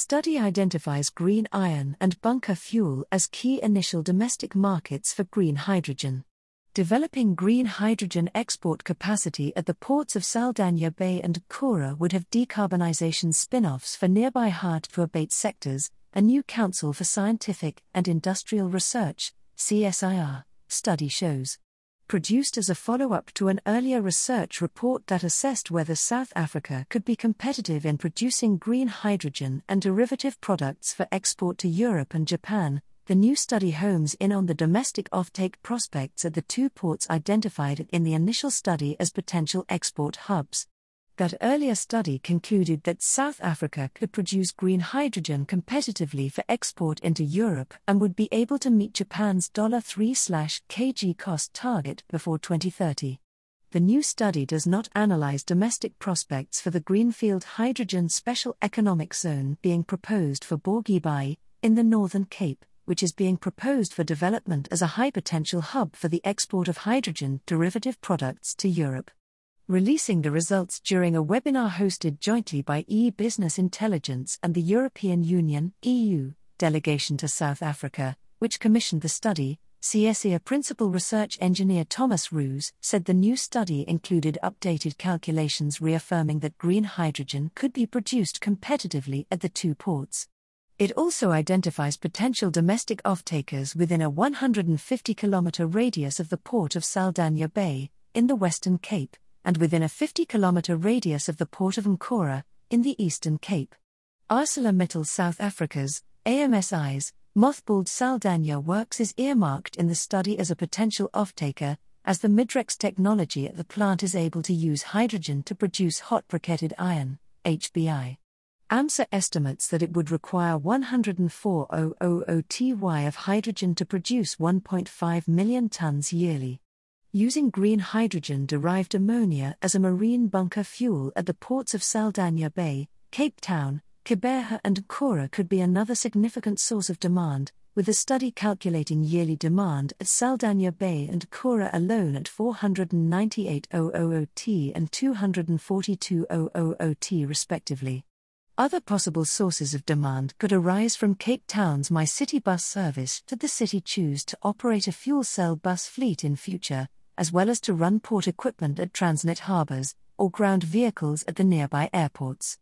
Study identifies green iron and bunker fuel as key initial domestic markets for green hydrogen. Developing green hydrogen export capacity at the ports of Saldanha Bay and Ngqura would have decarbonization spin offs for nearby hard to abate sectors, a new Council for Scientific and Industrial Research, CSIR, study shows produced as a follow up to an earlier research report that assessed whether South Africa could be competitive in producing green hydrogen and derivative products for export to Europe and Japan. The new study homes in on the domestic offtake prospects at the two ports identified in the initial study as potential export hubs. That earlier study concluded that South Africa could produce green hydrogen competitively for export into Europe and would be able to meet Japan's $3/kg cost target before 2030. The new study does not analyze domestic prospects for the Greenfield Hydrogen Special Economic Zone being proposed for Boegoebaai in the Northern Cape, which is being proposed for development as a high potential hub for the export of hydrogen derivative products to Europe releasing the results during a webinar hosted jointly by e Business Intelligence and the European Union EU delegation to South Africa, which commissioned the study. CSIR principal research engineer Thomas Roos said the new study included updated calculations reaffirming that green hydrogen could be produced competitively at the two ports. It also identifies potential domestic off-takers within a 150 kilometer radius of the port of Saldanha Bay, in the Western Cape, and within a 50 kilometer radius of the port of Ngqura, in the Eastern Cape. ArcelorMittal South Africa's, AMSA's, mothballed Saldanha works is earmarked in the study as a potential off-taker, as the Midrex technology at the plant is able to use hydrogen to produce hot briquetted iron, HBI. AMSA estimates that it would require 104,000 Ty of hydrogen to produce 1.5 million tons yearly using green hydrogen derived ammonia as a marine bunker fuel at the ports of Saldanha Bay, Cape Town, Gqeberha, and Ngqura could be another significant source of demand, with a study calculating yearly demand at Saldanha Bay and Ngqura alone at 498,000 T and 242,000 T respectively. Other possible sources of demand could arise from Cape Town's MyCiTi bus service should the city choose to operate a fuel cell bus fleet in future, as well as to run port equipment at Transnet harbors or ground vehicles at the nearby airports.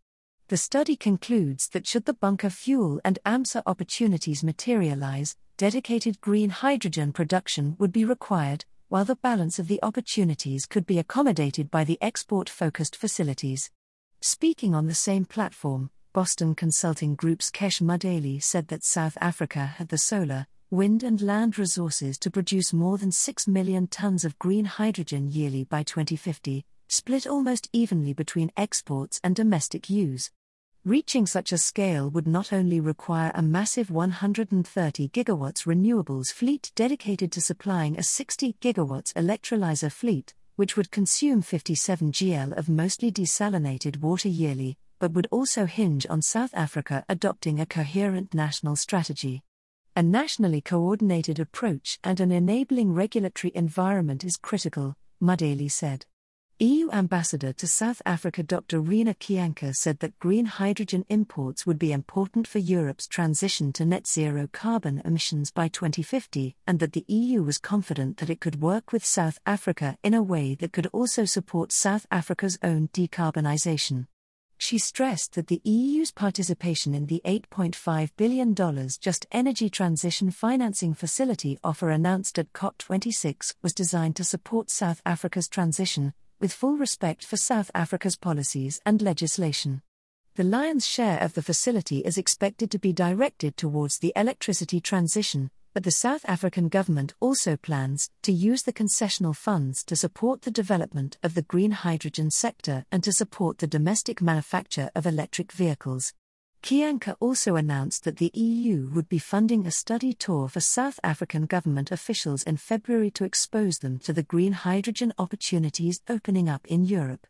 The study concludes that should the bunker fuel and AMSA opportunities materialize, dedicated green hydrogen production would be required, while the balance of the opportunities could be accommodated by the export focused facilities. Speaking on the same platform, Boston Consulting Group's Kesh Mudali said that South Africa had the solar, wind and land resources to produce more than 6 million tons of green hydrogen yearly by 2050, split almost evenly between exports and domestic use. Reaching such a scale would not only require a massive 130 gigawatts renewables fleet dedicated to supplying a 60 gigawatts electrolyzer fleet, which would consume 57 gl of mostly desalinated water yearly, but would also hinge on South Africa adopting a coherent national strategy. A nationally coordinated approach and an enabling regulatory environment is critical, Mudali said. EU Ambassador to South Africa Dr. Riina Kionka said that green hydrogen imports would be important for Europe's transition to net zero carbon emissions by 2050, and that the EU was confident that it could work with South Africa in a way that could also support South Africa's own decarbonisation. She stressed that the EU's participation in the $8.5 billion Just Energy Transition Financing Facility offer announced at COP26 was designed to support South Africa's transition, with full respect for South Africa's policies and legislation. The lion's share of the facility is expected to be directed towards the electricity transition, but the South African government also plans to use the concessional funds to support the development of the green hydrogen sector and to support the domestic manufacture of electric vehicles. Kionka also announced that the EU would be funding a study tour for South African government officials in February to expose them to the green hydrogen opportunities opening up in Europe.